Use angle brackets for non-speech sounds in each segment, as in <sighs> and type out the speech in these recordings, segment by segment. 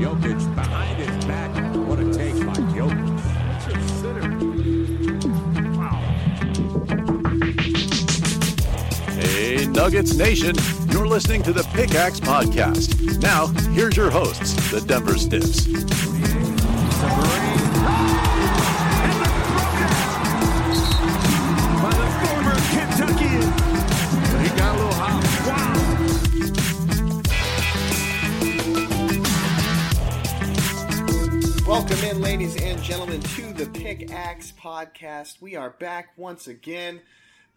Jokic behind his back. What a take by Jokic. That's a sitter. Wow. Hey, Nuggets Nation. You're listening to the Pickaxe Podcast. Now, here's your hosts, the Denver Stiffs. Welcome in, ladies and gentlemen, to the Pickaxe Podcast. We are back once again,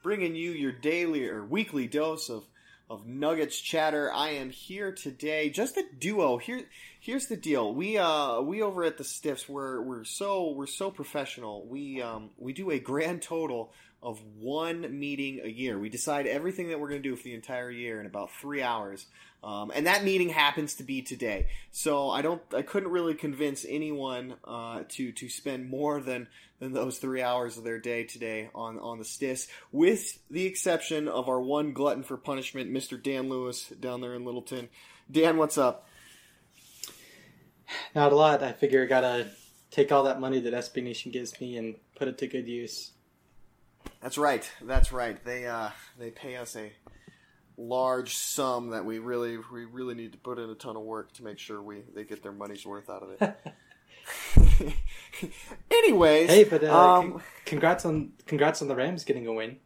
bringing you your daily or weekly dose of of Nuggets chatter. I am here today, just a duo. Here, here's the deal. We uh we over at the Stiffs, we're we're so we're so professional. We um we do a grand total of one meeting a year. We decide everything that we're going to do for the entire year in about three hours. Um, and that meeting happens to be today. So I don't, I couldn't really convince anyone uh, to to spend more than than those three hours of their day today on on the Stiffs, with the exception of our one glutton for punishment, Mr. Dan Lewis down there in Littleton. Dan, what's up? Not a lot. I figure I gotta take all that money that SB Nation gives me and put it to good use. That's right. That's right. They uh, they pay us a large sum that we really we really need to put in a ton of work to make sure we they get their money's worth out of it. <laughs> Anyways, Hey, but uh, um, congrats on congrats on the Rams getting a win.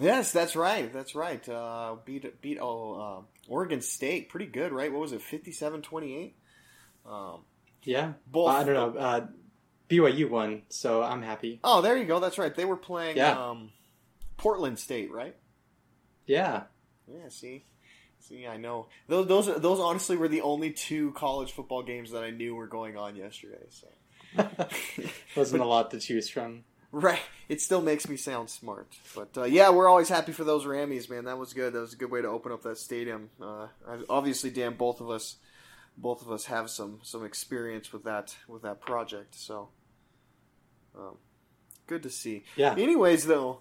yes, that's right. That's right. Uh, beat beat oh, uh, Oregon State pretty good, right? What was it, 57-28? Um, Yeah, Both- I don't know. BYU won, so I'm happy. oh, there you go. That's right. They were playing Yeah. um, Portland State, right? Yeah, Yeah, see, see, I know those those those honestly were the only two college football games that I knew were going on yesterday. So <laughs> <laughs> wasn't a lot to choose from. right, it still makes me sound smart. But uh, yeah, we're always happy for those Rammies, man. That was good. That was a good way to open up that stadium. Uh, obviously, Dan, both of us, both of us have some some experience with that with that project. So um, good to see. Yeah. Anyways, though,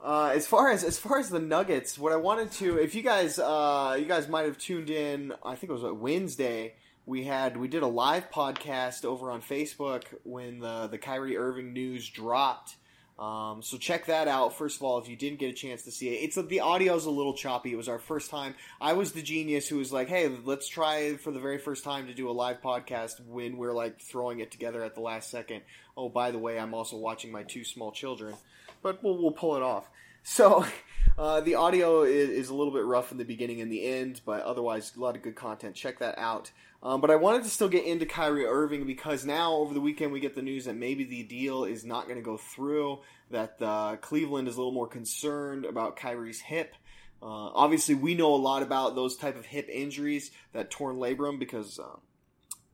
uh, as far as as far as the Nuggets, what I wanted to, if you guys uh, you guys might have tuned in, I think it was what, Wednesday. We had we did a live podcast over on Facebook when the the Kyrie Irving news dropped. Um, so check that out. First of all, if you didn't get a chance to see it, it's the audio's a little choppy. It was our first time. I was the genius who was like, "Hey, let's try for the very first time to do a live podcast when we're like throwing it together at the last second." Oh, by the way, I'm also watching my two small children, but we'll, we'll pull it off. So <laughs> uh, the audio is, is a little bit rough in the beginning and the end, but otherwise a lot of good content. Check that out. Um, but I wanted to still get into Kyrie Irving because now over the weekend we get the news that maybe the deal is not going to go through. That uh, Cleveland is a little more concerned about Kyrie's hip. Uh, obviously, we know a lot about those type of hip injuries, that torn labrum, because um,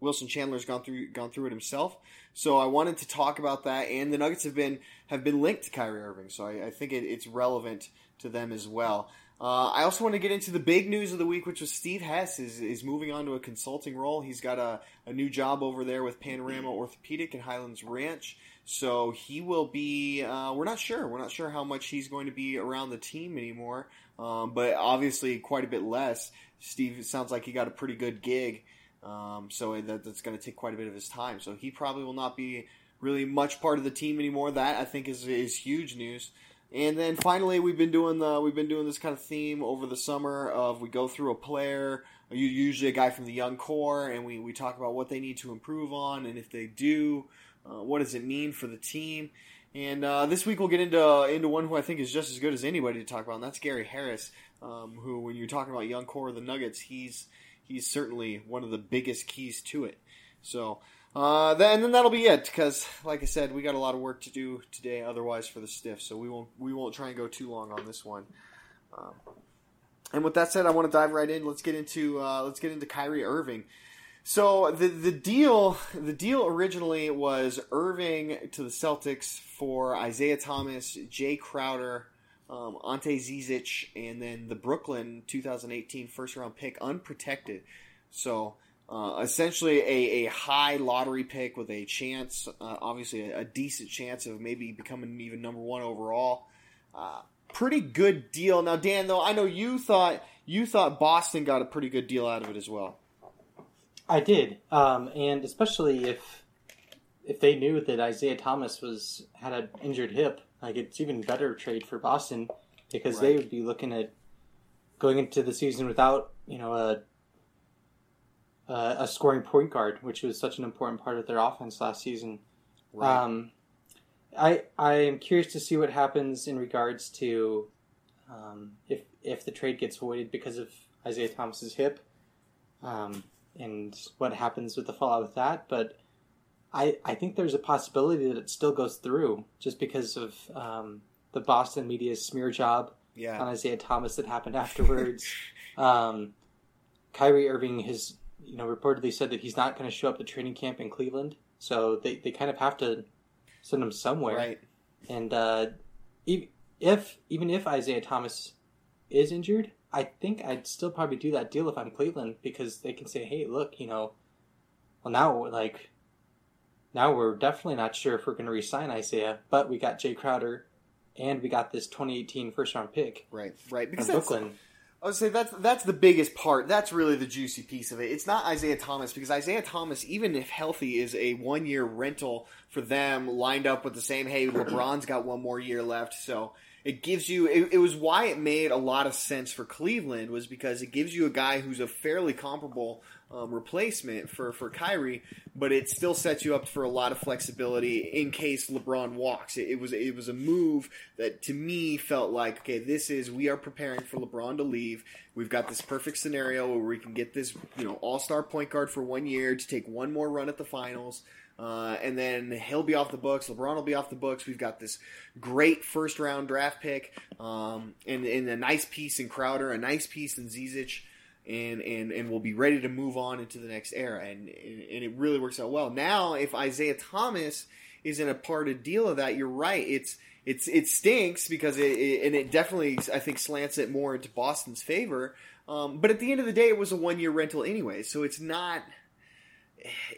Wilson Chandler's gone through gone through it himself. So I wanted to talk about that, and the Nuggets have been have been linked to Kyrie Irving, so I, I think it, it's relevant to them as well. Uh, I also want to get into the big news of the week, which was Steve Hess is, is moving on to a consulting role. He's got a, a new job over there with Panorama Orthopedic in Highlands Ranch. So he will be. Uh, we're not sure. We're not sure how much he's going to be around the team anymore. Um, but obviously, quite a bit less. Steve sounds like he got a pretty good gig. Um, so that, that's going to take quite a bit of his time. So he probably will not be really much part of the team anymore. That I think is is huge news. And then finally, we've been doing the we've been doing this kind of theme over the summer of we go through a player, usually a guy from the young core, and we, we talk about what they need to improve on, and if they do, uh, what does it mean for the team. And uh, this week we'll get into into one who I think is just as good as anybody to talk about, and that's Gary Harris, um, who, when you're talking about young core of the Nuggets, he's he's certainly one of the biggest keys to it. So, uh, then, and then that'll be it because, like I said, we got a lot of work to do today. Otherwise, for the stiff, so we won't we won't try and go too long on this one. Um, and with that said, I want to dive right in. Let's get into uh, let's get into Kyrie Irving. So the the deal the deal originally was Irving to the Celtics for Isaiah Thomas, Jae Crowder, um, Ante Zizic, and then the Brooklyn 2018 first round pick unprotected. So uh, essentially a, a high lottery pick with a chance, uh, obviously a, a, decent chance of maybe becoming even number one overall. Uh, pretty good deal. Now, Dan, though I know you thought you thought Boston got a pretty good deal out of it as well. I did, um, and especially if if they knew that Isaiah Thomas was had an injured hip, like it's even better trade for Boston because right. they would be looking at going into the season without you know a a scoring point guard, which was such an important part of their offense last season. Right. Um, I I am curious to see what happens in regards to um, if if the trade gets voided because of Isaiah Thomas's hip. Um, and what happens with the fallout with that. But I I think there's a possibility that it still goes through just because of um, the Boston media's smear job yeah. on Isaiah Thomas that happened <laughs> afterwards. um, Kyrie Irving has you know reportedly said that he's not going to show up at training camp in Cleveland, so they, they kind of have to send him somewhere. Right. And uh, if even if Isaiah Thomas is injured, I think I'd still probably do that deal if I'm Cleveland because they can say, "Hey, look, you know, well now like now we're definitely not sure if we're going to resign Isaiah, but we got Jae Crowder and we got this 2018 first round pick. Right, right. Because Brooklyn. I would say that's that's the biggest part. That's really the juicy piece of it. It's not Isaiah Thomas because Isaiah Thomas, even if healthy, is a one year rental for them, lined up with the same. Hey, LeBron's got one more year left, so it gives you it, it, was why it made a lot of sense for Cleveland was because it gives you a guy who's a fairly comparable um, replacement for for Kyrie, but it still sets you up for a lot of flexibility in case LeBron walks. It, it was it was a move that to me felt like okay, this is we are preparing for LeBron to leave. We've got this perfect scenario where we can get this you know all star point guard for one year to take one more run at the finals. Uh, and then he'll be off the books. LeBron will be off the books. We've got this great first round draft pick, um, and, and a nice piece in Crowder, a nice piece in Zizic, and, and, and we'll be ready to move on into the next era. And, and it really works out well. Now, if Isaiah Thomas isn't a part of deal of that, you're right. It's, it's, it stinks because it, it and it definitely, I think, slants it more into Boston's favor. Um, but at the end of the day, it was a one year rental anyway, so it's not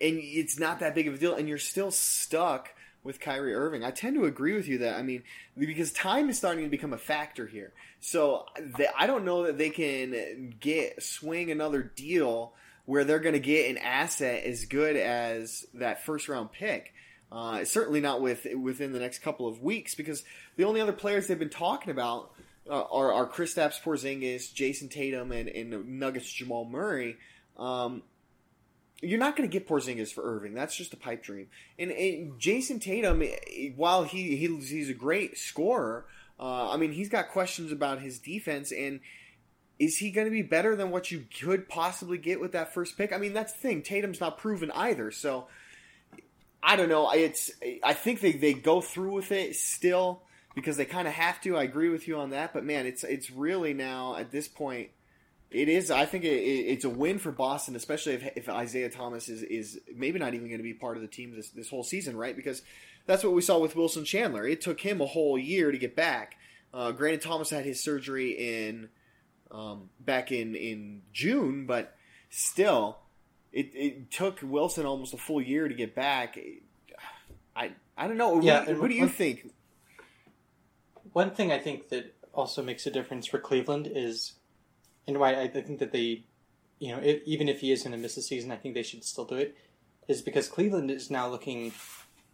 and it's not that big of a deal, and you're still stuck with Kyrie Irving. I tend to agree with you that I mean because time is starting to become a factor here. So they, I don't know that they can get swing another deal where they're going to get an asset as good as that first round pick. Uh, certainly not with within the next couple of weeks because the only other players they've been talking about uh, are, are Kristaps Porzingis, Jayson Tatum, and, and Nuggets Jamal Murray. Um, you're not going to get Porzingis for Irving. That's just a pipe dream. And, and Jayson Tatum, while he, he he's a great scorer, uh, I mean he's got questions about his defense and is he going to be better than what you could possibly get with that first pick? I mean that's the thing. Tatum's not proven either, so I don't know. It's I think they, they go through with it still because they kind of have to. I agree with you on that, but man, it's it's really now at this point it is. I think it, it's a win for Boston, especially if, if Isaiah Thomas is, is maybe not even going to be part of the team this, this whole season, right? Because that's what we saw with Wilson Chandler. It took him a whole year to get back. Uh, granted, Thomas had his surgery in um, back in, in June, but still, it, it took Wilson almost a full year to get back. I I don't know. Yeah, what, what do you think? One thing I think that also makes a difference for Cleveland is and why I think that they, you know, even if he is going to miss the season, I think they should still do it, is because Cleveland is now looking,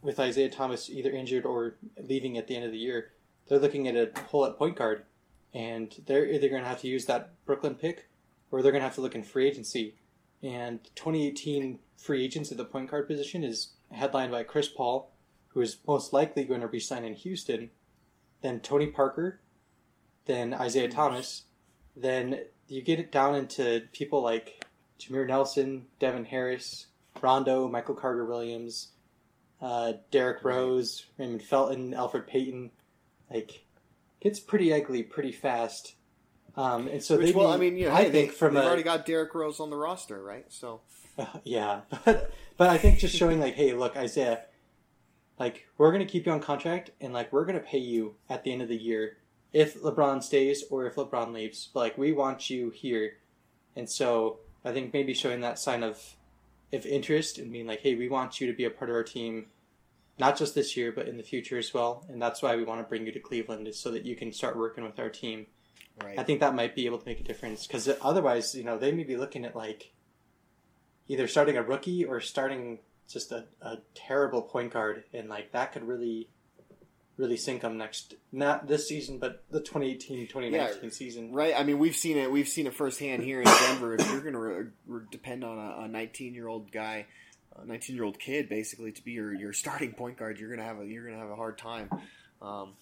with Isaiah Thomas either injured or leaving at the end of the year, they're looking at a hole at point guard, and they're either going to have to use that Brooklyn pick, or they're going to have to look in free agency. And 2018 free agents at the point guard position is headlined by Chris Paul, who is most likely going to resign in Houston, then Tony Parker, then Isaiah Thomas, then you get it down into people like Jameer Nelson, Devin Harris, Rondo, Michael Carter Williams, uh, Derrick Rose, Raymond Felton, Elfrid Payton. Like, gets pretty ugly pretty fast. Um, and so Which, they, well, I mean, you know, I hey, think they, from they've a, already got Derrick Rose on the roster, right? So <laughs> yeah, but but I think just showing like, hey, look, Isaiah, like we're gonna keep you on contract, and like we're gonna pay you at the end of the year if LeBron stays or if LeBron leaves. But like we want you here, and so I think maybe showing that sign of of interest and being like, hey, we want you to be a part of our team, not just this year but in the future as well, and that's why we want to bring you to Cleveland is so that you can start working with our team. right. I think that might be able to make a difference because otherwise, you know, they may be looking at like either starting a rookie or starting just a, a terrible point guard, and like that could really, really sink them next not this season, but the 2018-2019 Yeah, season. Right. I mean, we've seen it. We've seen it firsthand here in Denver. if you're going to re- re- depend on a 19 year old guy, a 19 year old kid, basically to be your, your starting point guard, you're going to have a you're going to have a hard time. Um,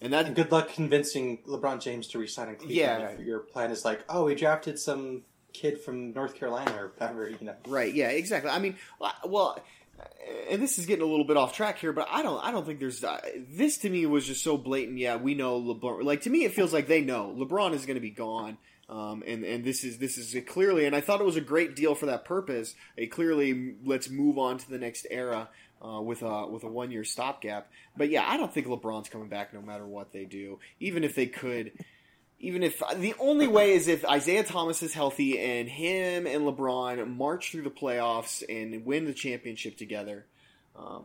and that And good luck convincing LeBron James to resign in Cleveland. Yeah. if your plan is like, oh, we drafted some kid from North Carolina or whatever, you know. Right. Yeah. Exactly. I mean, well, and this is getting a little bit off track here, but I don't. I don't think there's. Uh, this to me was just so blatant. Yeah, we know LeBron. Like to me, it feels like they know LeBron is going to be gone. Um, and and this is this is clearly, and I thought it was a great deal for that purpose. A clearly, let's move on to the next era uh, with a with a one year stopgap. But yeah, I don't think LeBron's coming back no matter what they do. Even if they could, even if the only way is if Isaiah Thomas is healthy and him and LeBron march through the playoffs and win the championship together, um,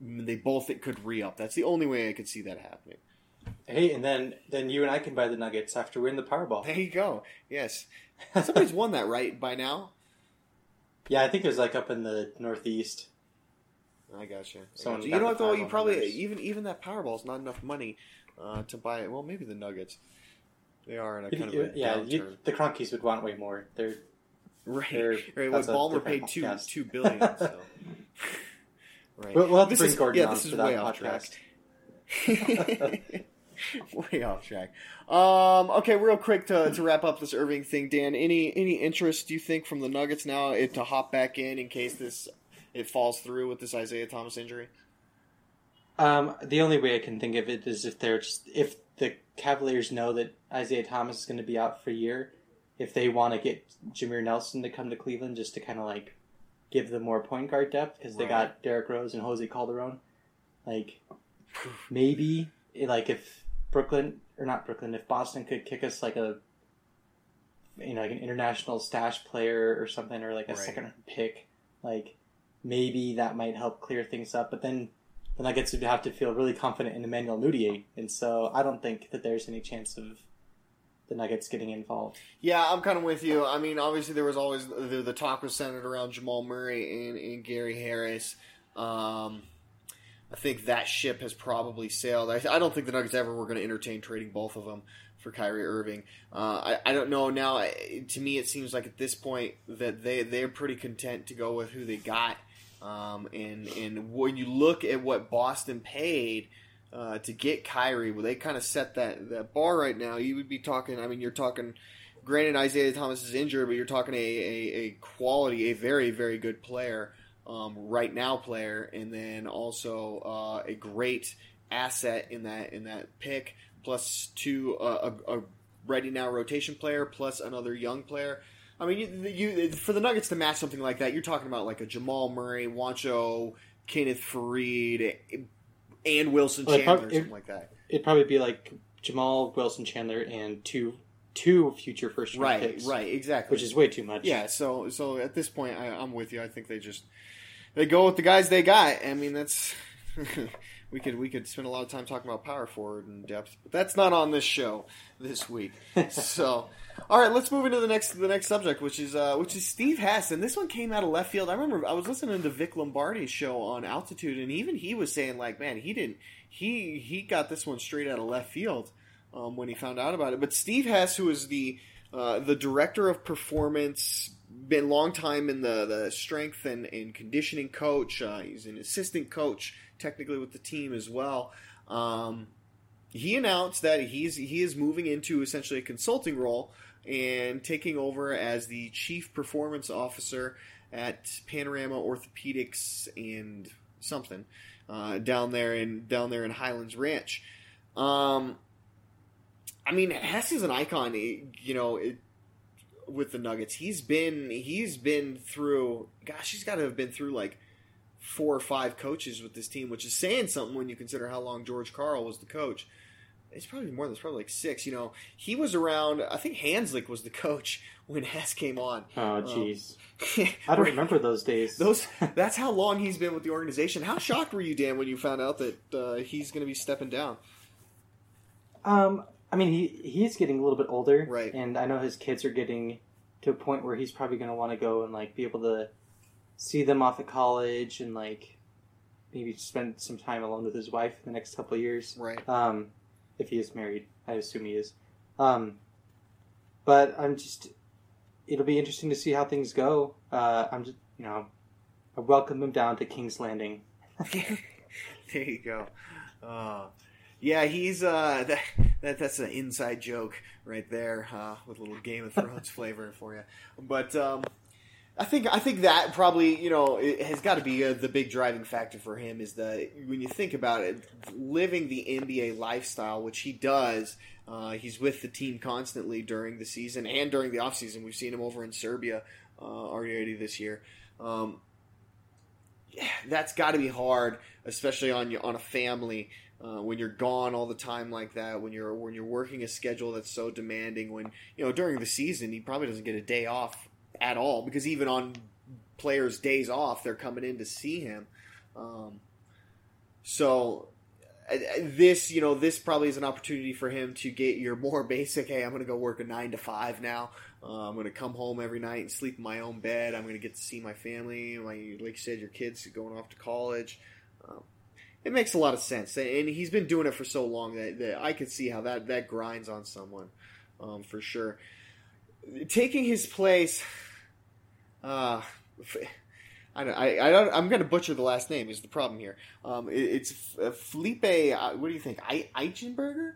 they both could re up. That's the only way I could see that happening. Hey, and then then you and I can buy the Nuggets after we win the Powerball. There you go. Yes, somebody's won that right by now. Yeah, I think it was like up in the Northeast. I gotcha. Someone got You know what though? You probably numbers. even even that Powerball is not enough money uh, to buy it. Well, maybe the Nuggets. They are in a kind of a yeah, downturn. you, the Kroenkes would want way more. They're Right, They're- right. When that's a Ballmer different paid two podcast. <laughs> two billion, so. <laughs> right. We'll- we'll have to this bring is, Gordon yeah, this is way off podcast. track. <laughs> way off track. Um, okay, real quick to, to wrap up this Irving thing, Dan. Any any interest do you think from the Nuggets now it, to hop back in in case this it falls through with this Isaiah Thomas injury? Um, the only way I can think of it is if they're just, if the Cavaliers know that Isaiah Thomas is going to be out for a year, if they want to get Jameer Nelson to come to Cleveland just to kind of like give them more point guard depth because they Right. got Derrick Rose and Jose Calderon. Like <sighs> maybe eh, like if Brooklyn or not Brooklyn, if Boston could kick us like a you know like an international stash player or something or like a Right. second pick, like maybe that might help clear things up. But then the Nuggets would have to feel really confident in Emmanuel Mudiay, and so I don't think that there's any chance of the Nuggets getting involved. Yeah, I'm kind of with you. I mean, obviously there was always the, the talk was centered around Jamal Murray and, and Gary Harris. Um, I think that ship has probably sailed. I, I don't think the Nuggets ever were going to entertain trading both of them for Kyrie Irving. Uh, I, I don't know now. To me, it seems like at this point that they they're pretty content to go with who they got. Um, and and when you look at what Boston paid uh, to get Kyrie, well, they kind of set that that bar right now. You would be talking. I mean, you're talking. Granted, Isaiah Thomas is injured, but you're talking a, a, a quality, a very very good player, um, right now player, and then also uh, a great asset in that in that pick, plus two uh, a, a ready now rotation player, plus another young player. I mean, you, you for the Nuggets to match something like that, you're talking about like a Jamal Murray, Juancho, Kenneth Faried, and Wilson Well, it Chandler, prob- something it- like that. It'd probably be like Jamal Wilson Chandler and two two future first round Right, picks, right, exactly. which is way too much. yeah. So, so at this point, I, I'm with you. I think they just they go with the guys they got. I mean, that's <laughs> we could we could spend a lot of time talking about power forward and depth, but that's not on this show this week. <laughs> so, all right, let's move into the next the next subject, which is uh, which is Steve Hess, and this one came out of left field. I remember I was listening to Vic Lombardi's show on Altitude, and even he was saying like, man, he didn't he he got this one straight out of left field um, when he found out about it. But Steve Hess, who is the uh, the director of performance, been long time in the, the strength and, and conditioning coach. Uh, he's an assistant coach, technically with the team as well. Um, he announced that he's he is moving into essentially a consulting role and taking over as the chief performance officer at Panorama Orthopedics and something uh, down there in down there in Highlands Ranch. Um, I mean, Hess is an icon. You know, it, with the Nuggets, he's been he's been through. Gosh, he's got to have been through like four or five coaches with this team, which is saying something when you consider how long George Karl was the coach. It's probably more than it's probably like six. You know, he was around. I think Hanzlik was the coach <laughs> when Hess came on. Oh, jeez. Um, <laughs> I don't remember those days. <laughs> Those. That's how long he's been with the organization. How shocked were you, Dan, when you found out that uh, he's going to be stepping down? Um, I mean, he he's getting a little bit older, right? And I know his kids are getting to a point where he's probably going to want to go and like be able to see them off at college and like maybe spend some time alone with his wife in the next couple of years, right? Um, if he is married, I assume he is. Um, but I'm just it'll be interesting to see how things go. Uh, I'm just, you know, I welcome him down to King's Landing. <laughs> there you go. Uh, yeah, he's uh, that, that that's an inside joke right there uh, with a little Game of Thrones <laughs> flavor for you. But um, I think I think that probably you know has got to be uh, the big driving factor for him is that when you think about it, living the NBA lifestyle, which he does. Uh, he's with the team constantly during the season and during the offseason. We've seen him over in Serbia uh, already this year. Um, yeah, that's got to be hard, especially on your, on a family uh, when you're gone all the time like that. When you're when you're working a schedule that's so demanding. When you know during the season he probably doesn't get a day off at all because even on players' days off, they're coming in to see him. Um, so this, you know, this probably is an opportunity for him to get your more <laughs> basic. Hey, I'm going to go work a nine to five now. Uh, I'm going to come home every night and sleep in my own bed. I'm going to get to see my family. My, like you said, your kids going off to college. Um, it makes a lot of sense, and he's been doing it for so long that, that I could see how that that grinds on someone, um, for sure. Taking his place, uh, I, I, I don't, I'm going to butcher the last name. Is the problem here? Um, it, it's uh, Felipe. Uh, what do you think? I, Eichenberger?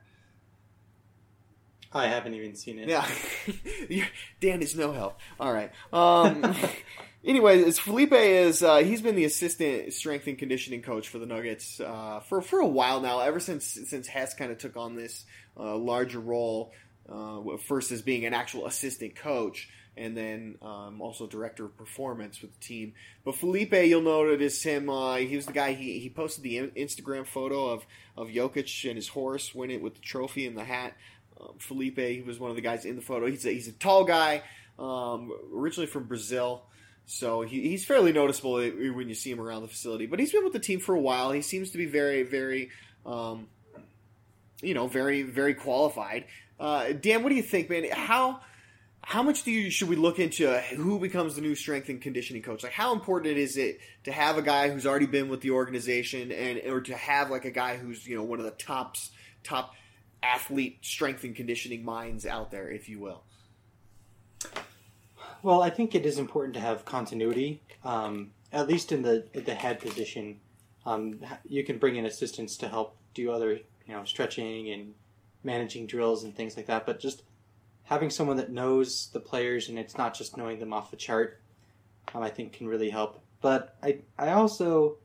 I haven't even seen it. Yeah, <laughs> Dan is no help. All right. Um, <laughs> anyway, as Felipe is, uh, he's been the assistant strength and conditioning coach for the Nuggets uh, for for a while now. Ever since since Hess kind of took on this uh, larger role, uh, first as being an actual assistant coach and then um, also director of performance with the team. But Felipe, you'll notice him. Uh, he was the guy. He, he posted the Instagram photo of of Jokic and his horse winning with the trophy and the hat. Um, Felipe, he was one of the guys in the photo. He's a, he's a tall guy, um, originally from Brazil. So he, he's fairly noticeable when you see him around the facility. But he's been with the team for a while. He seems to be very, very, um, you know, very, very qualified. Uh, Dan, what do you think, man? How how much do you should we look into who becomes the new strength and conditioning coach? Like, how important is it to have a guy who's already been with the organization, and or to have like a guy who's you know one of the tops top athlete strength and conditioning minds out there, if you will? Well, I think it is important to have continuity, um, at least in the the head position. Um, you can bring in assistants to help do other you know stretching and managing drills and things like that, but just having someone that knows the players and it's not just knowing them off the chart, um, I think can really help. But I I also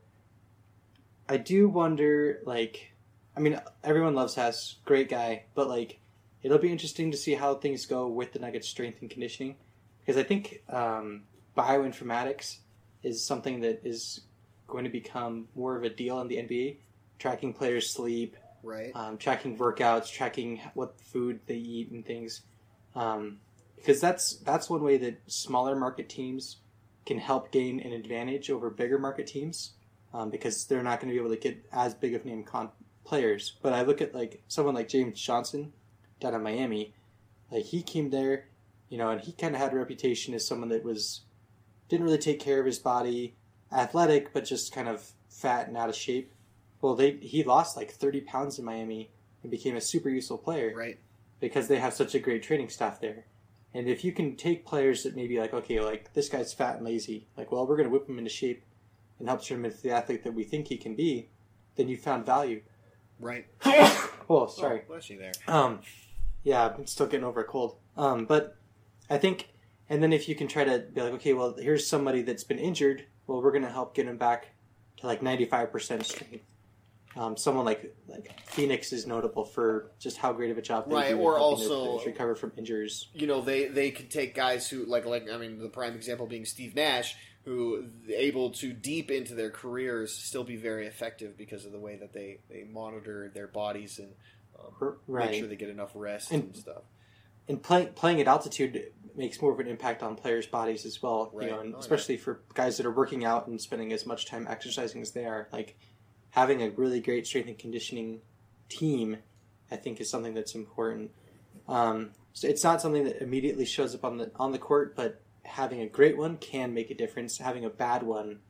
I do wonder like I mean everyone loves Hess, great guy, but like it'll be interesting to see how things go with the Nuggets strength and conditioning because I think um, bioinformatics is something that is going to become more of a deal in the NBA, tracking players' sleep, right? Um, tracking workouts, tracking what food they eat and things um, because that's that's one way that smaller market teams can help gain an advantage over bigger market teams um, because they're not going to be able to get as big of name con- players. But I look at like someone like James Johnson down in Miami, like he came there, you know, and he kind of had a reputation as someone that was didn't really take care of his body, athletic but just kind of fat and out of shape. Well, they he lost like thirty pounds in Miami and became a super useful player. Right because they have such a great training staff there. And if you can take players that maybe like, okay, like this guy's fat and lazy, like, well, we're going to whip him into shape and help turn him into the athlete that we think he can be, then you found value. Right. <coughs> Oh, sorry. Oh, bless you there. Um, yeah, I'm still getting over a cold. Um, but I think, and then if you can try to be like, okay, well, here's somebody that's been injured. Well, we're going to help get him back to like 95% strength. Um, someone like like Phoenix is notable for just how great of a job they Right, do or also- recover from injuries. you know they they can take guys who like like I mean the prime example being Steve Nash who able to deep into their careers still be very effective because of the way that they they monitor their bodies and um, Right. make sure they get enough rest And- and, stuff. and playing playing at altitude makes more of an impact on players' bodies as well. Right. You know, and Oh, yeah. especially for guys that are working out and spending as much time exercising as they are. Like having a really great strength and conditioning team, I think, is something that's important. Um, so it's not something that immediately shows up on the on the court, but having a great one can make a difference. Having a bad one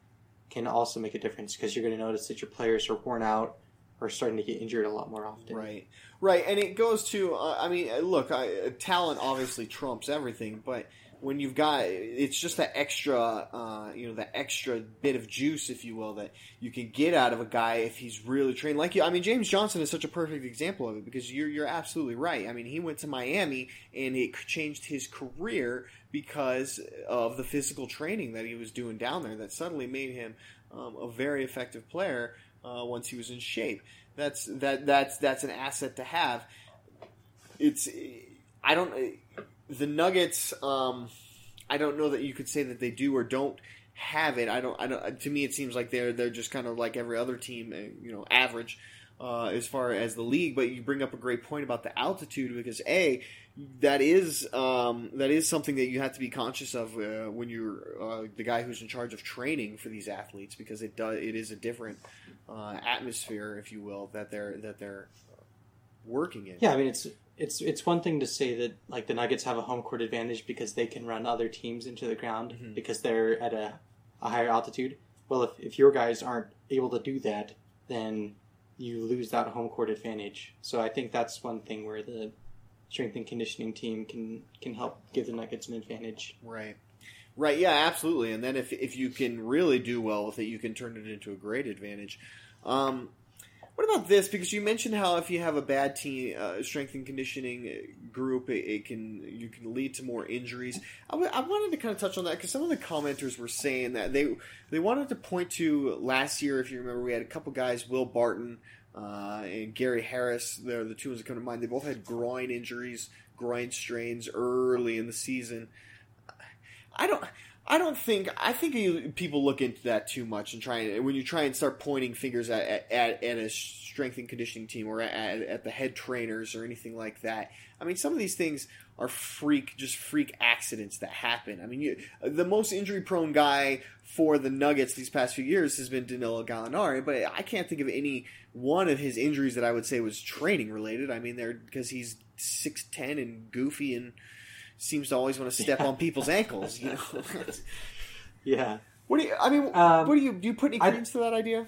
can also make a difference because you're going to notice that your players are worn out or starting to get injured a lot more often. Right, right, and it goes to uh, I mean, uh, look, I, uh, talent obviously trumps everything, but when you've got it's just that extra, uh, you know, that extra bit of juice, if you will, that you can get out of a guy if he's really trained. Like you, I mean, James Johnson is such a perfect example of it because you're you're absolutely right. I mean, he went to Miami and it changed his career because of the physical training that he was doing down there. That suddenly made him um, a very effective player uh, once he was in shape. That's that that's that's an asset to have. It's I don't the Nuggets. Um, I don't know that you could say that they do or don't have it. I don't. I don't. To me, it seems like they're they're just kind of like every other team. uh, You know, average uh, as far as the league. But you bring up a great point about the altitude because a that is um, that is something that you have to be conscious of uh, when you're uh, the guy who's in charge of training for these athletes because it does it is a different uh, atmosphere, if you will, that they're that they're working in. Yeah, I mean it's it's it's one thing to say that like the Nuggets have a home court advantage because they can run other teams into the ground Mm-hmm. because they're at a, a higher altitude. Well, if, if your guys aren't able to do that, then you lose that home court advantage. So I think that's one thing where the strength and conditioning team can can help give the Nuggets an advantage. Right. Right, yeah, absolutely. And then if, if you can really do well with it, you can turn it into a great advantage. Um, what about this? Because you mentioned how if you have a bad team, uh, strength and conditioning uh, group, it, it can you can lead to more injuries. I, w- I wanted to kind of touch on that because some of the commenters were saying that they they wanted to point to last year. If you remember, we had a couple guys, Will Barton uh, and Gary Harris. They're the two ones that come to mind. They both had groin injuries, groin strains early in the season. I don't. I don't think. I think you, people look into that too much and try and when you try and start pointing fingers at at, at a strength and conditioning team or at, at the head trainers or anything like that. I mean, some of these things are freak, just freak accidents that happen. I mean, you, the most injury prone guy for the Nuggets these past few years has been Danilo Gallinari, but I can't think of any one of his injuries that I would say was training related. I mean, they're because he's six ten and goofy and seems to always want to step on people's ankles. You know. <laughs> Yeah. what do you? I mean, Um, what do you? Do you put any credence to that idea?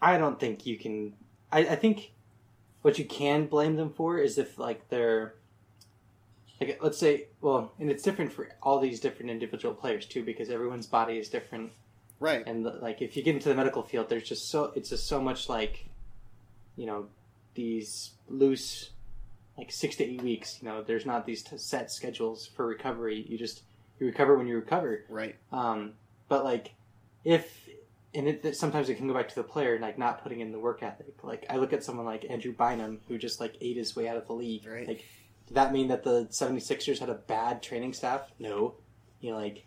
I don't think you can. I, I think what you can blame them for is if like they're like let's say well, and it's different for all these different individual players too because everyone's body is different, Right. and like if you get into the medical field, there's just so it's just so much like you know these loose like six to eight weeks. You know, there's not these t- set schedules for recovery. You just you recover when you recover. Right. Um, but like, if and it, sometimes it can go back to the player, like not putting in the work ethic. Like I look at someone like Andrew Bynum, who just like ate his way out of the league. Right. Like, did that mean that the 76ers had a bad training staff? No. You know, like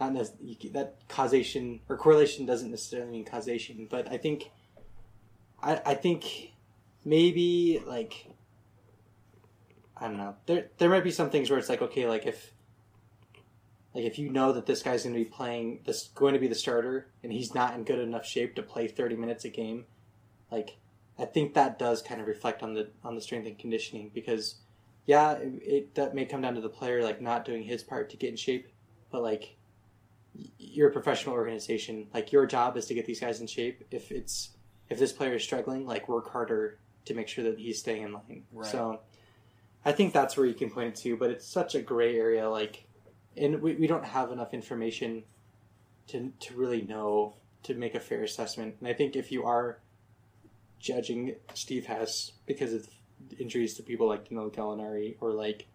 not you, that causation or correlation doesn't necessarily mean causation, but I think, I I think maybe like. I don't know. There, there might be some things where it's like, okay, like if like if you know that this guy's going to be playing this going to be the starter and he's not in good enough shape to play 30 minutes a game like i think that does kind of reflect on the on the strength and conditioning because yeah it, it that may come down to the player like not doing his part to get in shape but like you're a professional organization like your job is to get these guys in shape if it's if this player is struggling like work harder to make sure that he's staying in line Right. so I think that's where you can point it to, but it's such a gray area. Like, and we, we don't have enough information to to really know to make a fair assessment. And I think if you are judging Steve Hess because of injuries to people like Danilo Gallinari or like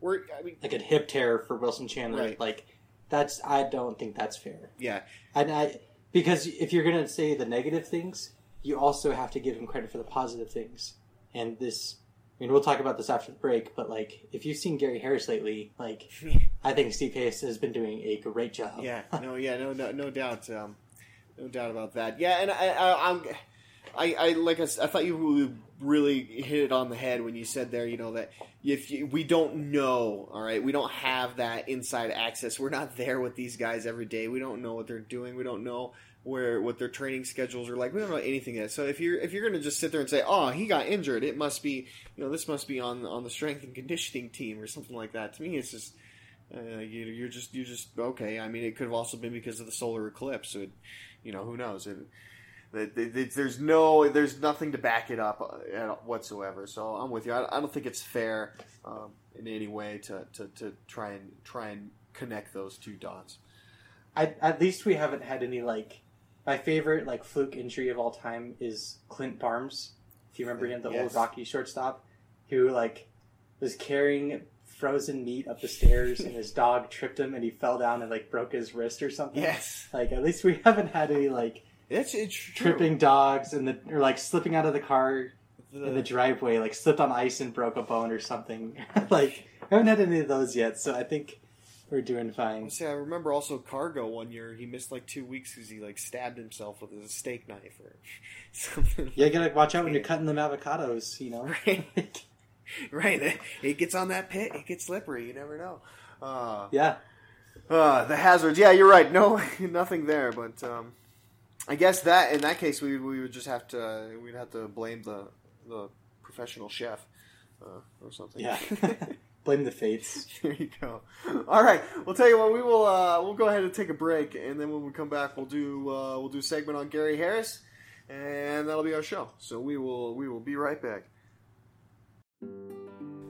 We're, I mean, like a hip tear for Wilson Chandler, Right. like that's I don't think that's fair. yeah, And I because if you're gonna say the negative things, you also have to give him credit for the positive things. And this, I mean, we'll talk about this after the break. But like, if you've seen Gary Harris lately, like, <laughs> I think Steve Hess has been doing a great job. yeah, <laughs> no, yeah, no, no, no doubt, um, no doubt about that. Yeah, and I, I I'm, I, I like I, I thought you really hit it on the head when you said there, you know, that if you, we don't know, all right, we don't have that inside access. We're not there with these guys every day. We don't know what they're doing. We don't know where what their training schedules are like. We don't know anything yet. So if you're if you're gonna just sit there and say, oh, he got injured, it must be, you know, this must be on on the strength and conditioning team or something like that. To me, it's just. Uh, you, you're just you're just okay. I mean, it could have also been because of the solar eclipse. So, it, you know, who knows? It, there's no there's nothing to back it up uh, at whatsoever. So I'm with you. I, don't think it's fair um, in any way to, to, to try and try and connect those two dots. At least we haven't had any like. My favorite like fluke injury of all time is Clint Barnes. If you remember him, the old Rocky shortstop, who like was carrying frozen meat up the stairs and his dog tripped him and he fell down and like broke his wrist or something. Yes, Like at least we <laughs> haven't had any like it's it's true. tripping dogs and the or like slipping out of the car in the driveway, like slipped on ice and broke a bone or something. <laughs> like I haven't had any of those yet, so I think we're doing fine. See, I remember also Cargo one year. He missed like two weeks because he like stabbed himself with a steak knife or <laughs> something. Yeah, you gotta watch out when you're cutting them avocados, you know. Right. <laughs> right. It gets on that pit. It gets slippery. You never know. Uh, yeah. Uh, the hazards. Yeah, you're right. No, <laughs> nothing there. But um, I guess that in that case, we we would just have to we'd have to blame the the professional chef uh, or something. Yeah. Blame the fates. <laughs> there you go. All right. We'll tell you what. We will. Uh, we'll go ahead and take a break, and then when we come back, we'll do uh, we'll do a segment on Gary Harris, and that'll be our show. So we will we will be right back.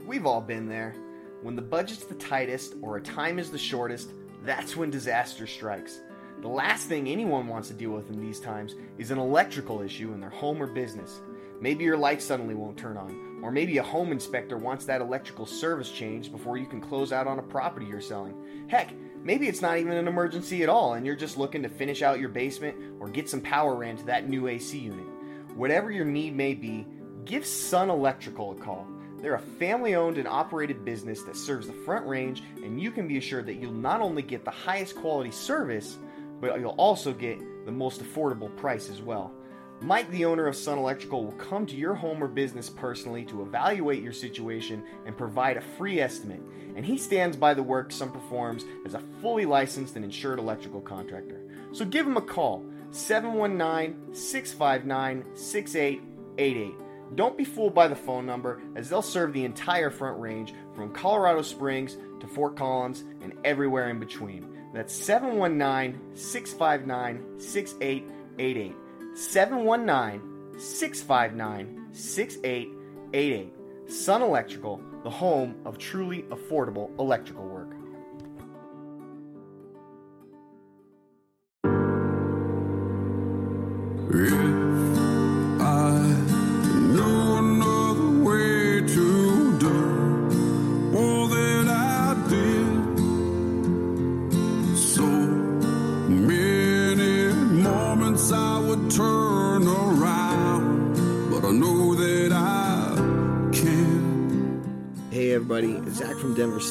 We've all been there. When the budget's the tightest or a time is the shortest, that's when disaster strikes. The last thing anyone wants to deal with in these times is an electrical issue in their home or business. Maybe your light suddenly won't turn on, or maybe a home inspector wants that electrical service changed before you can close out on a property you're selling. Heck, maybe it's not even an emergency at all and you're just looking to finish out your basement or get some power ran to that new AC unit. Whatever your need may be, give Sun Electrical a call. They're a family owned and operated business that serves the Front Range, and you can be assured that you'll not only get the highest quality service, but you'll also get the most affordable price as well. Mike, the owner of Sun Electrical, will come to your home or business personally to evaluate your situation and provide a free estimate. And he stands by the work Sun performs as a fully licensed and insured electrical contractor. So give him a call 719 659 6888. Don't be fooled by the phone number, as they'll serve the entire Front Range from Colorado Springs to Fort Collins and everywhere in between. That's 719 659 6888. 719 659 6888. Sun Electrical, the home of truly affordable electrical work.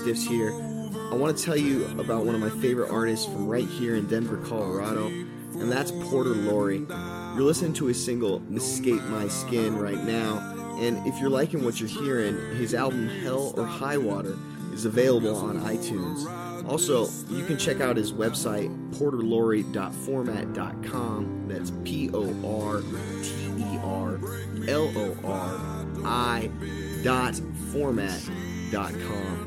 Stiffs here. I want to tell you about one of my favorite artists from right here in Denver, Colorado, and that's Porter Laurie. You're listening to his single Escape My Skin right now, and if you're liking what you're hearing, his album Hell or High Water is available on iTunes. Also, you can check out his website, porterlaurie.format.com. That's P O R T E R L O R I dot format dot com.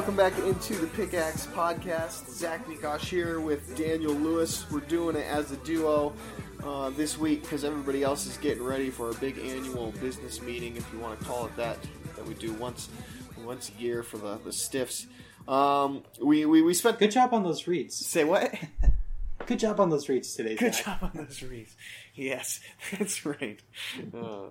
welcome back into the Pickaxe Podcast. Zach Mikash here with Daniel Lewis. We're doing it as a duo uh, this week because everybody else is getting ready for a big annual business meeting, if you want to call it that, that we do once once a year for the, the Stiffs. Um, we, we, we spent. Good job on those reads. Say what? <laughs> Good job on those reads today. Good Zach. job on those reads. Yes, <laughs> that's right. Uh,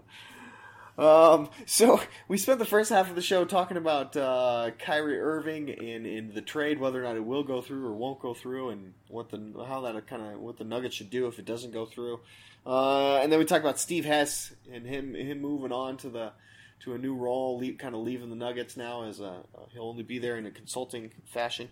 um, so we spent the first half of the show talking about uh, Kyrie Irving and, and the trade, whether or not it will go through or won't go through, and what the how that kind of what the Nuggets should do if it doesn't go through. Uh, and then we talked about Steve Hess and him him moving on to the to a new role, le- kind of leaving the Nuggets now as a he'll only be there in a consulting fashion.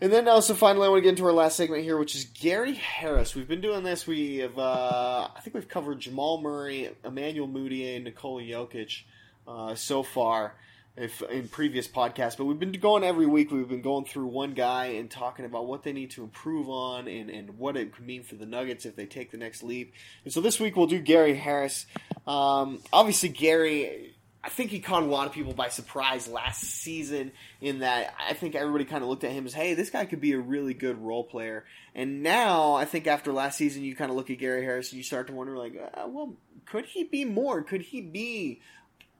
And then also finally, I want to get into our last segment here, which is Gary Harris. We've been doing this. We have, uh, I think we've covered Jamal Murray, Emmanuel Mudiay, and Nikola Jokic uh, so far if, in previous podcasts. But we've been going every week. We've been going through one guy and talking about what they need to improve on and, and what it could mean for the Nuggets if they take the next leap. And so this week we'll do Gary Harris. Um, obviously, Gary. I think he caught a lot of people by surprise last season in that I think everybody kind of looked at him as, hey, this guy could be a really good role player. And now I think after last season, you kind of look at Gary Harris and you start to wonder, like, uh, well, could he be more? Could he be,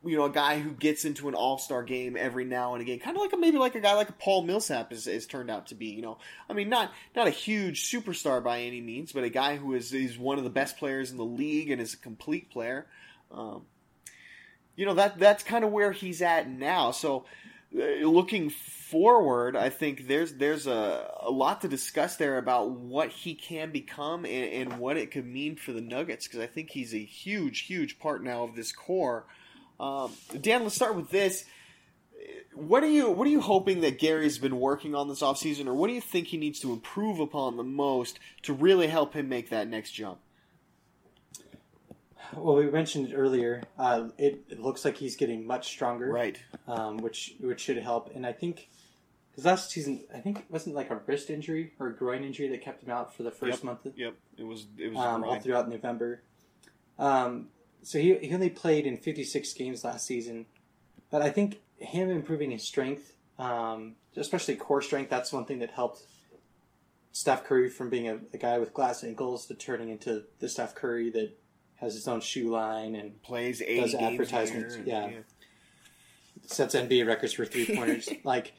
you know, a guy who gets into an All Star game every now and again, kind of like a, maybe like a guy like a Paul Millsap is, is turned out to be. You know, I mean, not not a huge superstar by any means, but a guy who is is one of the best players in the league and is a complete player. Um, you know that that's kind of where he's at now. So uh, looking forward, I think there's there's a, a lot to discuss there about what he can become and, and what it could mean for the Nuggets because I think he's a huge huge part now of this core. Um, Dan, let's start with this. What are you what are you hoping that Gary's been working on this offseason or what do you think he needs to improve upon the most to really help him make that next jump? Well, we mentioned it earlier. Uh, it, it looks like he's getting much stronger, Right. Um, which which should help. And I think because last season, I think it wasn't like a wrist injury or a groin injury that kept him out for the first Yep. month, of, Yep. It was it was um, all throughout November. Um, so he he only played in 56 games last season, but I think him improving his strength, um, especially core strength, that's one thing that helped Steph Curry from being a, a guy with glass ankles to turning into the Steph Curry that has his own shoe line and plays eight does advertisements. yeah. yeah. sets NBA records for three <laughs> pointers. like,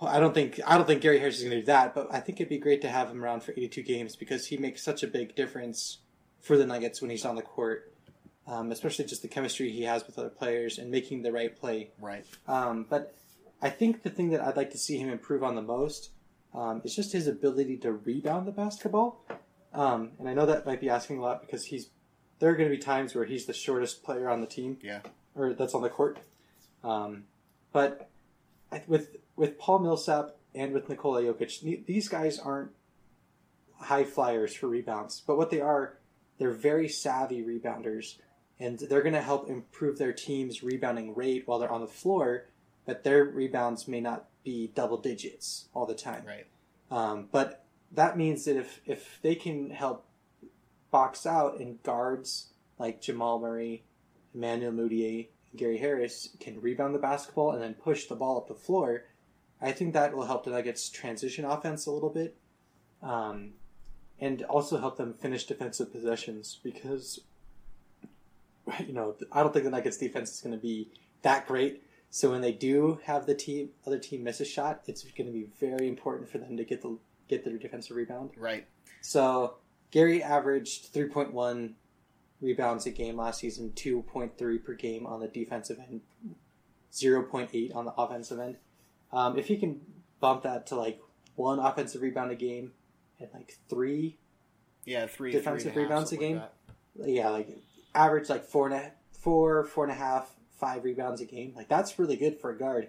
I don't think I don't think Gary Harris is going to do that, but I think it'd be great to have him around for 82 games because he makes such a big difference for the Nuggets when he's on the court, um, especially just the chemistry he has with other players and making the right play. Right. Um, but I think the thing that I'd like to see him improve on the most um, is just his ability to rebound the basketball. Um, and I know that might be asking a lot because he's there are going to be times where he's the shortest player on the team Yeah. or that's on the court. Um, but with with Paul Millsap and with Nikola Jokic, these guys aren't high flyers for rebounds, but what they are, they're very savvy rebounders, and they're going to help improve their team's rebounding rate while they're on the floor. But their rebounds may not be double digits all the time. Right. Um, but that means that if if they can help box out and guards like Jamal Murray, Emmanuel Mudiay, and Gary Harris can rebound the basketball and then push the ball up the floor, I think that will help the Nuggets transition offense a little bit, um, and also help them finish defensive possessions because <laughs> you know I don't think the Nuggets defense is going to be that great. So when they do have the team other team miss a shot, it's going to be very important for them to get the get their defensive rebound. Right. So Gary averaged 3.1 rebounds a game last season, 2.3 per game on the defensive end, 0.8 on the offensive end. Um, if he can bump that to like one offensive rebound a game and like three, Yeah, three Defensive three and a half, rebounds a game? like yeah, like average like four and a four, four and a half, five rebounds a game. Like that's really good for a guard,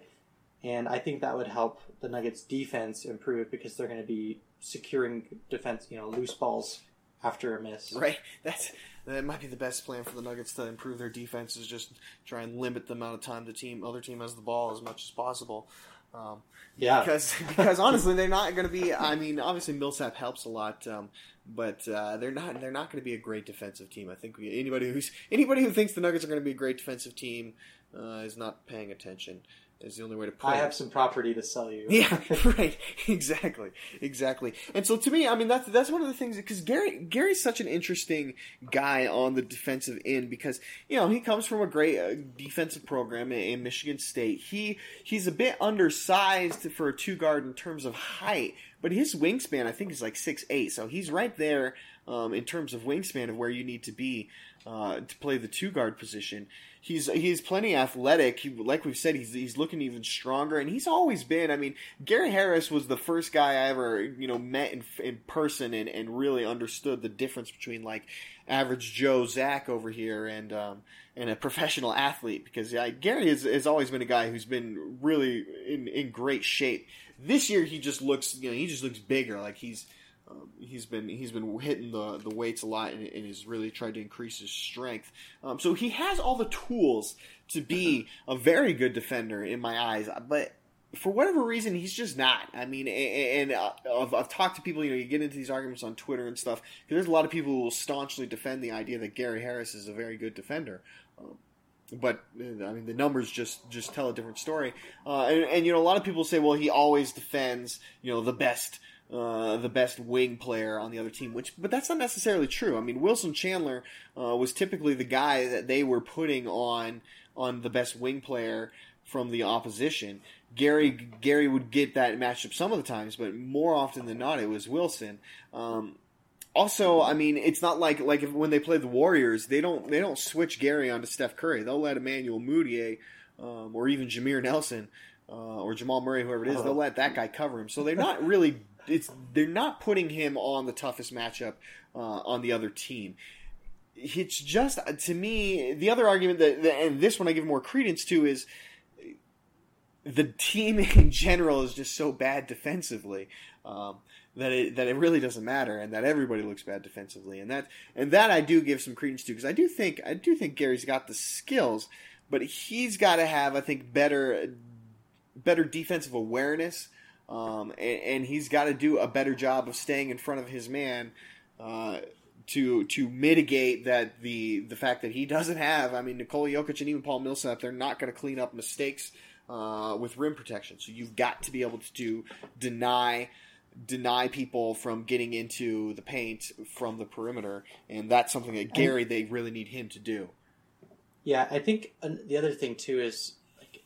and I think that would help the Nuggets defense improve because they're going to be securing defense, you know, loose balls after a miss. Right. That's that might be the best plan for the Nuggets to improve their defense is just try and limit the amount of time the team other team has the ball as much as possible. Um, Yeah. because <laughs> because honestly they're not going to be. I mean, obviously Millsap helps a lot, um, but uh, they're not they're not going to be a great defensive team. I think we, anybody who's anybody who thinks the Nuggets are going to be a great defensive team uh, is not paying attention. Is the only way to put I have some property to sell you. Yeah, <laughs> right. <laughs> Exactly, exactly. And so to me, I mean, that's that's one of the things because Gary Gary's such an interesting guy on the defensive end because you know he comes from a great uh, defensive program in, in Michigan State. He he's a bit undersized for a two guard in terms of height, but his wingspan I think is like six eight, so he's right there um, in terms of wingspan of where you need to be uh, to play the two guard position. He's he's plenty athletic. He, like we've said, he's he's looking even stronger, and he's always been. I mean, Gary Harris was the first guy I ever you know met in in person and, and really understood the difference between like average Joe Zach over here and um, and a professional athlete because yeah, Gary has, has always been a guy who's been really in in great shape. This year he just looks you know he just looks bigger like he's um, he's been he's been hitting the, the weights a lot and, and has really tried to increase his strength. Um, so he has all the tools to be <laughs> a very good defender in my eyes, but for whatever reason he's just not. I mean, a- and, uh, I've, I've talked to people. You know, you get into these arguments on Twitter and stuff because there's a lot of people who will staunchly defend the idea that Gary Harris is a very good defender. Um, but uh, I mean, the numbers just just tell a different story. Uh, and, and you know, a lot of people say, well, he always defends you know the best uh, the best wing player on the other team, which but that's not necessarily true. I mean, Wilson Chandler uh, was typically the guy that they were putting on on the best wing player from the opposition. Gary Gary would get that matchup some of the times, but more often than not, it was Wilson. Um, also, I mean, it's not like like if, when they play the Warriors, they don't they don't switch Gary onto Steph Curry. They'll let Emmanuel Mudiay um, or even Jameer Nelson uh, or Jamal Murray, whoever it is, they'll let that guy cover him. So they're not really it's they're not putting him on the toughest matchup uh, on the other team. It's just to me the other argument that and this one I give more credence to is the team <laughs> in general is just so bad defensively um, that it that it really doesn't matter, and that everybody looks bad defensively, and that and that I do give some credence to because I do think I do think Gary's got the skills, but he's got to have I think better better defensive awareness, um, and, and he's got to do a better job of staying in front of his man. Uh, to to mitigate that the the fact that he doesn't have, I mean, Nikola Jokic and even Paul Millsap, they're not going to clean up mistakes uh, with rim protection. So you've got to be able to do, deny deny people from getting into the paint from the perimeter, and that's something that Gary they really need him to do. Yeah, I think the other thing too is like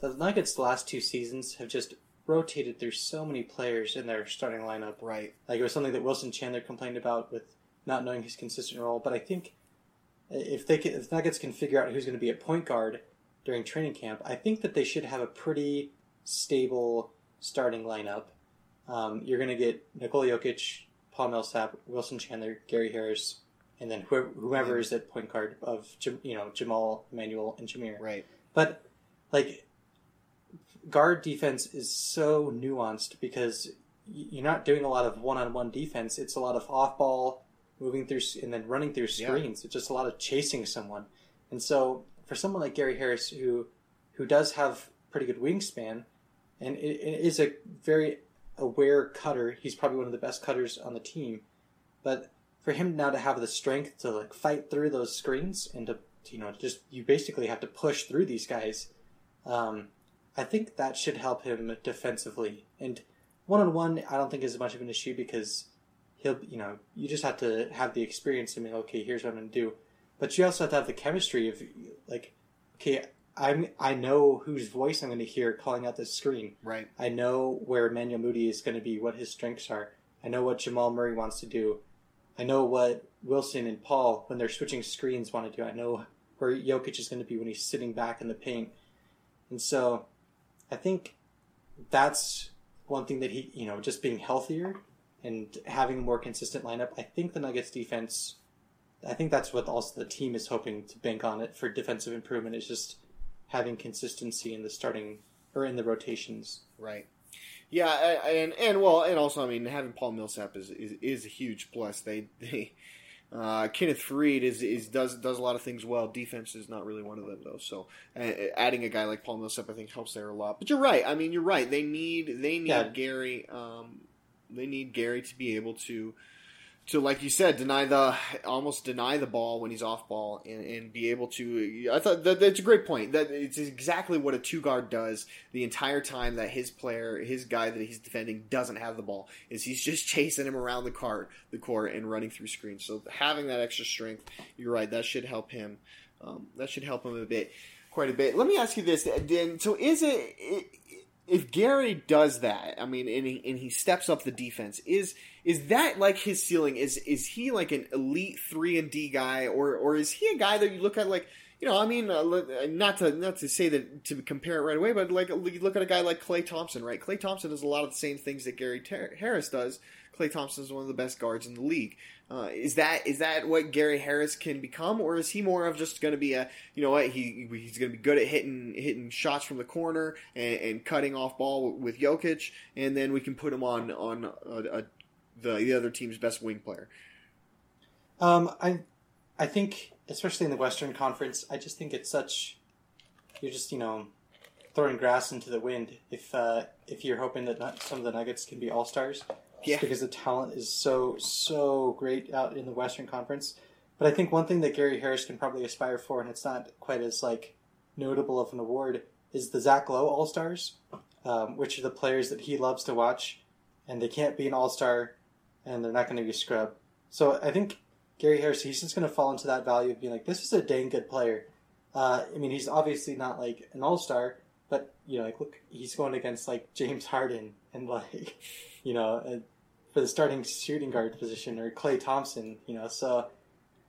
the Nuggets the last two seasons have just rotated through so many players in their starting lineup. Right. Like it was something that Wilson Chandler complained about with not knowing his consistent role. But I think if they can, if Nuggets can figure out who's going to be at point guard during training camp, I think that they should have a pretty stable starting lineup. Um, you're going to get Nikola Jokic, Paul Millsap, Wilson Chandler, Gary Harris, and then whoever, whoever is at point guard of you know Jamal, Emmanuel, and Jameer. Right. But like guard defense is so nuanced because you're not doing a lot of one-on-one defense. It's a lot of off-ball moving through and then running through Yeah. screens. It's just a lot of chasing someone. And so for someone like Gary Harris who who does have pretty good wingspan and is a very aware cutter, he's probably one of the best cutters on the team. But for him now to have the strength to like fight through those screens and to you know just you basically have to push through these guys um, I think that should help him defensively. And one on one, I don't think is much of an issue because he'll, you know, you just have to have the experience to be okay. Here's what I'm going to do, but you also have to have the chemistry of like, okay, I'm I know whose voice I'm going to hear calling out the screen. Right. I know where Emmanuel Mudiay is going to be, what his strengths are. I know what Jamal Murray wants to do. I know what Wilson and Paul, when they're switching screens, want to do. I know where Jokic is going to be when he's sitting back in the paint. And so I think that's one thing that he, you know, just being healthier and having a more consistent lineup. I think the Nuggets defense, I think that's what also the team is hoping to bank on it for defensive improvement is just having consistency in the starting or in the rotations. Right. Yeah, and and well, and also, I mean, having Paul Millsap is is, is a huge plus. They they uh, Kenneth Faried is is does does a lot of things well. Defense is not really one of them though. So uh, adding a guy like Paul Millsap, I think, helps there a lot. But you're right. I mean, you're right. They need they need Yeah. Gary. Um, they need Gary to be able to to like you said deny the almost deny the ball when he's off ball and, and be able to i thought that that's a great point. That it's exactly what a two guard does the entire time that his player his guy that he's defending doesn't have the ball is he's just chasing him around the court the court and running through screens. So having that extra strength you're right that should help him um, that should help him a bit quite a bit. Let me ask you this then so is it, it if Gary does that, I mean, and he, and he steps up the defense, is is that like his ceiling? Is is he like an elite three and D guy, or or is he a guy that you look at like you know? I mean, uh, not to not to say that to compare it right away, but like you look at a guy like Klay Thompson, right? Klay Thompson does a lot of the same things that Gary Ter- Harris does. Klay Thompson is one of the best guards in the league. Uh, is that is that what Gary Harris can become, or is he more of just going to be a you know what he he's going to be good at hitting hitting shots from the corner and, and cutting off ball with Jokic, and then we can put him on on a, a, the the other team's best wing player. Um, I, I think, especially in the Western Conference, I just think it's such. You're just you know, throwing grass into the wind if uh, if you're hoping that some of the Nuggets can be all stars. Yeah. Because the talent is so so great out in the Western Conference. But I think one thing that Gary Harris can probably aspire for, and it's not quite as like notable of an award, is the Zach Lowe All Stars, um, which are the players that he loves to watch, and they can't be an All Star, and they're not going to be scrubbed. So I think Gary Harris, he's just going to fall into that value of being like, this is a dang good player. Uh, I mean, he's obviously not like an All Star, but you know, like look, he's going against like James Harden and like, <laughs> you know, for the starting shooting guard position or Klay Thompson, you know, so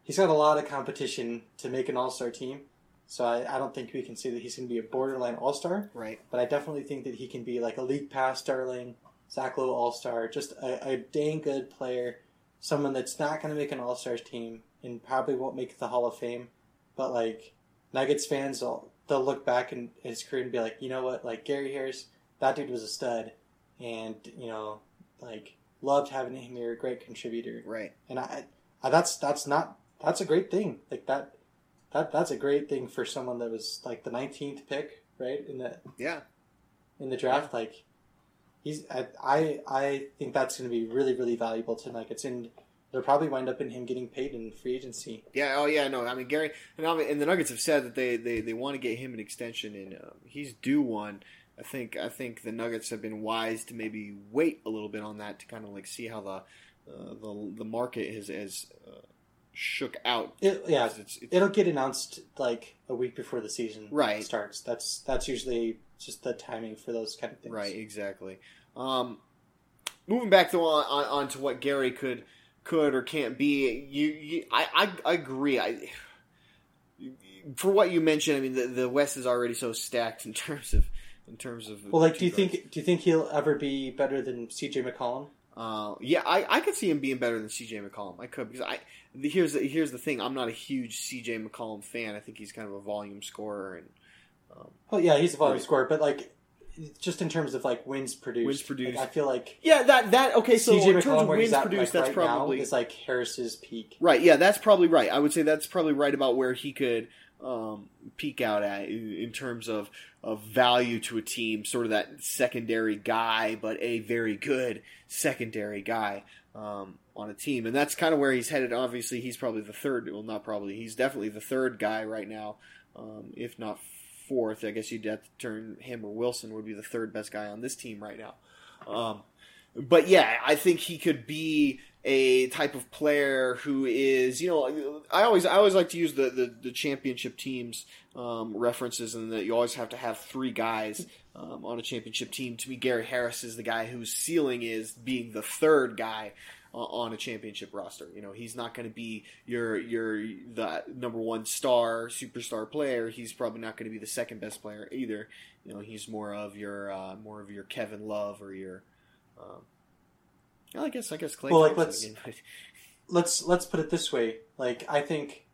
he's got a lot of competition to make an All Star team. So I, I don't think we can say that he's going to be a borderline All Star, Right. but I definitely think that he can be like a league pass darling, Zach Lowe All Star, just a, a dang good player, someone that's not going to make an All Star team and probably won't make the Hall of Fame, but like Nuggets fans, will they'll look back in his career and be like, you know what, like Gary Harris, that dude was a stud, and you know, like loved having him here, a great contributor, Right. and I, I that's that's not that's a great thing, like that. That, that's a great thing for someone that was like the 19th pick, right? In the Yeah. in the draft. Like he's, I, I, I think that's going to be really, really valuable to Nuggets, and they'll probably wind up in him getting paid in free agency. Yeah. Oh, yeah. No. I mean, Gary and, and the Nuggets have said that they, they, they want to get him an extension, and um, he's due one. I think I think the Nuggets have been wise to maybe wait a little bit on that to kind of like see how the uh, the the market has has uh, shook out. It, yeah, It's- it's- it'll get announced like a week before the season Right. starts. That's that's usually just the timing for those kind of things. Right, exactly. Um, moving back to on, on, on to what Gary could could or can't be. You, you I, I, I agree. I <sighs> for what you mentioned. I mean, the, the West is already so stacked in terms of in terms of. Well, like, do you guards. think do you think he'll ever be better than C.J. McCollum? Uh, yeah, I, I could see him being better than C.J. McCollum. I could because I the, here's the, here's the thing. I'm not a huge C.J. McCollum fan. I think he's kind of a volume scorer and Oh yeah, he's a volume Right. scorer, but like just in terms of like wins produced, Wins produced. like, I feel like yeah that that okay. So C.J. in terms McCollum, of wins produced, like, that's right probably now, is like Harris's peak. Right, yeah, that's probably right. I would say that's probably right about where he could um, peak out at in, in terms of, of value to a team, sort of that secondary guy, but a very good secondary guy um, on a team. And that's kind of where he's headed. Obviously, he's probably the third, well, not probably, he's definitely the third guy right now, um, if not fourth. I guess you'd have to turn him or Wilson would be the third best guy on this team right now. Um, but yeah, I think he could be a type of player who is, you know, I always I always like to use the the, the championship teams um, references, and that you always have to have three guys um, on a championship team. To me, Gary Harris is the guy whose ceiling is being the third guy uh, on a championship roster. You know, he's not going to be your your the number one star superstar player. He's probably not going to be the second best player either. You know, he's more of your uh, more of your Kevin Love or your. Um, well, I guess I guess Klay. Well, like, let's- Let's let's put it this way. Like I think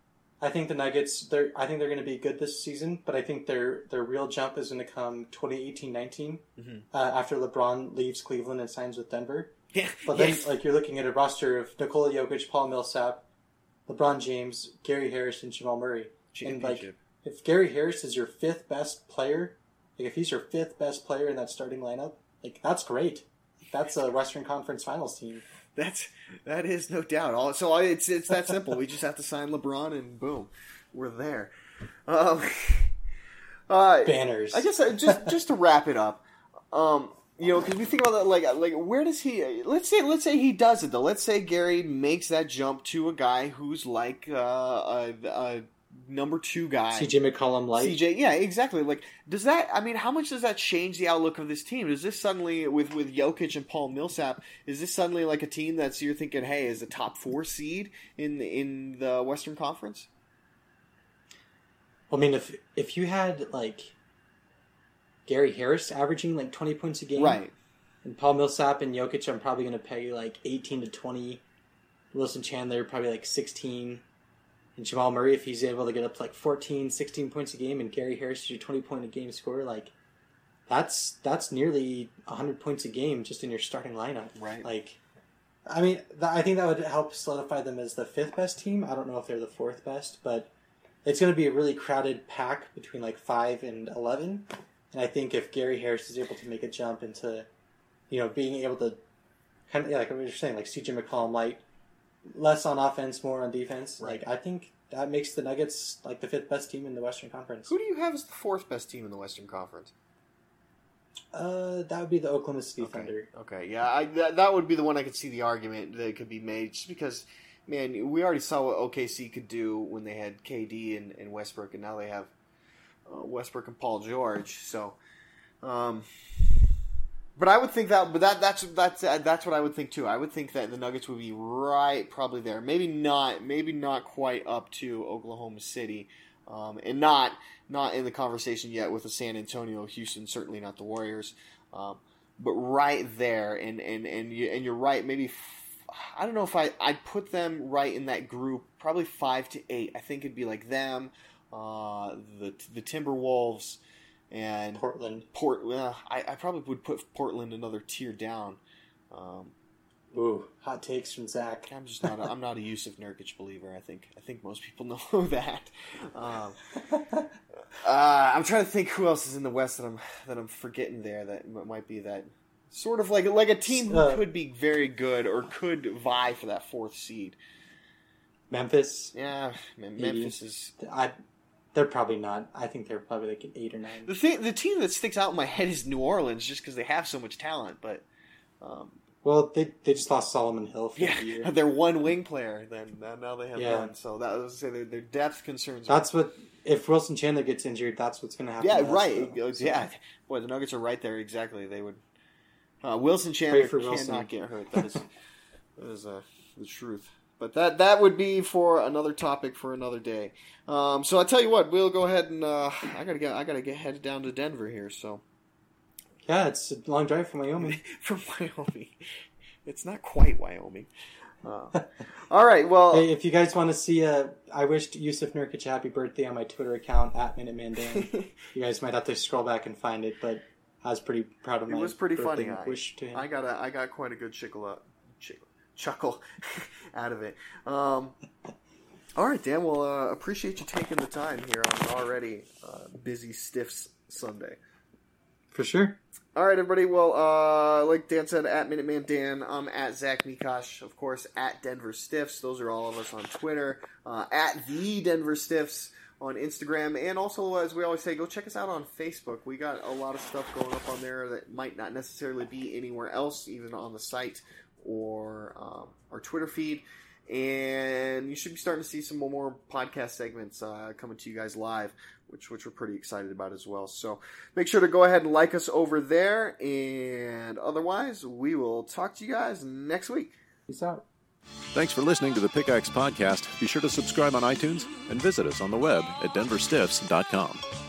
I think the Nuggets. They're. I think they're going to be good this season, but I think their their real jump is going to come 2018-19 uh, after LeBron leaves Cleveland and signs with Denver. <laughs> Yeah, But then, yes. like you're looking at a roster of Nikola Jokic, Paul Millsap, LeBron James, Gary Harris, and Jamal Murray. And like, if Gary Harris is your fifth best player, like if he's your fifth best player in that starting lineup, like that's great. That's a Western Conference Finals team. That's that is no doubt. All so it's it's that simple. we just have to sign LeBron and boom, we're there. Um, <laughs> uh, Banners. I guess uh, just just to wrap it up, um, you know, because we think about that, like like where does he? Let's say let's say he does it though. Let's say Gary makes that jump to a guy who's like uh, a, a number two guy. CJ McCollum like CJ, yeah, exactly. Like, does that? I mean, how much does that change the outlook of this team? Is this suddenly with with Jokic and Paul Millsap? Is this suddenly like a team that's you're thinking, hey, is a top four seed in in the Western Conference? I mean, if if you had like Gary Harris averaging like twenty points a game, Right. and Paul Millsap and Jokic, I'm probably going to pay like eighteen to twenty. Wilson Chandler probably like sixteen, and Jamal Murray if he's able to get up to like 14, 16 points a game, and Gary Harris is your twenty point a game scorer, like that's that's nearly hundred points a game just in your starting lineup, Right. Like, I mean, th- I think that would help solidify them as the fifth best team. I don't know if they're the fourth best, but it's going to be a really crowded pack between like five and eleven. And I think if Gary Harris is able to make a jump into, you know, being able to kind of yeah, like what you're saying, like CJ McCollum light, less on offense, more on defense. Like I think that makes the Nuggets like the fifth best team in the Western Conference. Who do you have as the fourth best team in the Western Conference? Uh, that would be the Oklahoma City Thunder. Okay, yeah, I, that, that would be the one I could see the argument that could be made, just because, man, we already saw what OKC could do when they had KD and, and Westbrook, and now they have uh, Westbrook and Paul George. So, um, but I would think that, but that that's that's uh, that's what I would think too. I would think that the Nuggets would be right, probably there. Maybe not, maybe not quite up to Oklahoma City, um, and not not in the conversation yet with the San Antonio, Houston. Certainly not the Warriors. Um, but right there, and and and you and you're right. Maybe f- I don't know if I I'd put them right in that group. Probably five to eight. I think it'd be like them, uh, the the Timberwolves, and Portland. Port. Well, I, I probably would put Portland another tier down. Um, Ooh, hot takes from Zach. I'm just not. A, I'm not a Yusuf Nurkic believer. I think. I think most people <laughs> know that. Um, <laughs> uh, I'm trying to think who else is in the West that I'm that I'm forgetting there. That might be that sort of like like a team who Uh, could be very good or could vie for that fourth seed. Memphis. Yeah. Memphis is I. They're probably not. I think they're probably like an eight or nine. the thing. The team that sticks out in my head is New Orleans, just because they have so much talent. But um, Well, they they just lost Solomon Hill for yeah, the year. <laughs> their one wing player. Then now- they have Yeah. none. So that was say their, their depth concerns. That's what. If Wilson Chandler gets injured, that's what's going to happen. Yeah, right. though. Yeah, boy, the Nuggets are right there. Exactly. They would. Uh, Wilson Chandler for cannot get hurt. That is, <laughs> that is uh, the truth. But that that would be for another topic for another day. Um, so I tell you what, we'll go ahead and uh, I gotta get I gotta get headed down to Denver here. So Yeah, it's a long drive from Wyoming. <laughs> from Wyoming, it's not quite Wyoming. Uh, all right. Well, Hey, if you guys want to see, uh, I wished Yusuf Nurkic a happy birthday on my Twitter account at Minuteman Dan. <laughs> you guys might have to scroll back and find it, but I was pretty proud of It my was pretty funny. I, wish to him. I got a, I got quite a good chuckle, up, chuckle, chuckle <laughs> out of it. Um, all right, Dan. Well, uh, appreciate you taking the time here on an already uh, busy Stiffs Sunday. For sure. All right, everybody. Well, uh, like Dan said, at Minuteman Dan, I'm at Zach Mikash, of course, at Denver Stiffs. Those are all of us on Twitter. Uh, at the Denver Stiffs on Instagram, and also, as we always say, go check us out on Facebook. We got a lot of stuff going up on there that might not necessarily be anywhere else, even on the site or um, our Twitter feed. And you should be starting to see some more podcast segments uh, coming to you guys live, which which we're pretty excited about as well. So make sure to go ahead and like us over there. And otherwise, we will talk to you guys next week. Peace out. Thanks for listening to the Pickaxe Podcast. Be sure to subscribe on iTunes and visit us on the web at denverstiffs.com.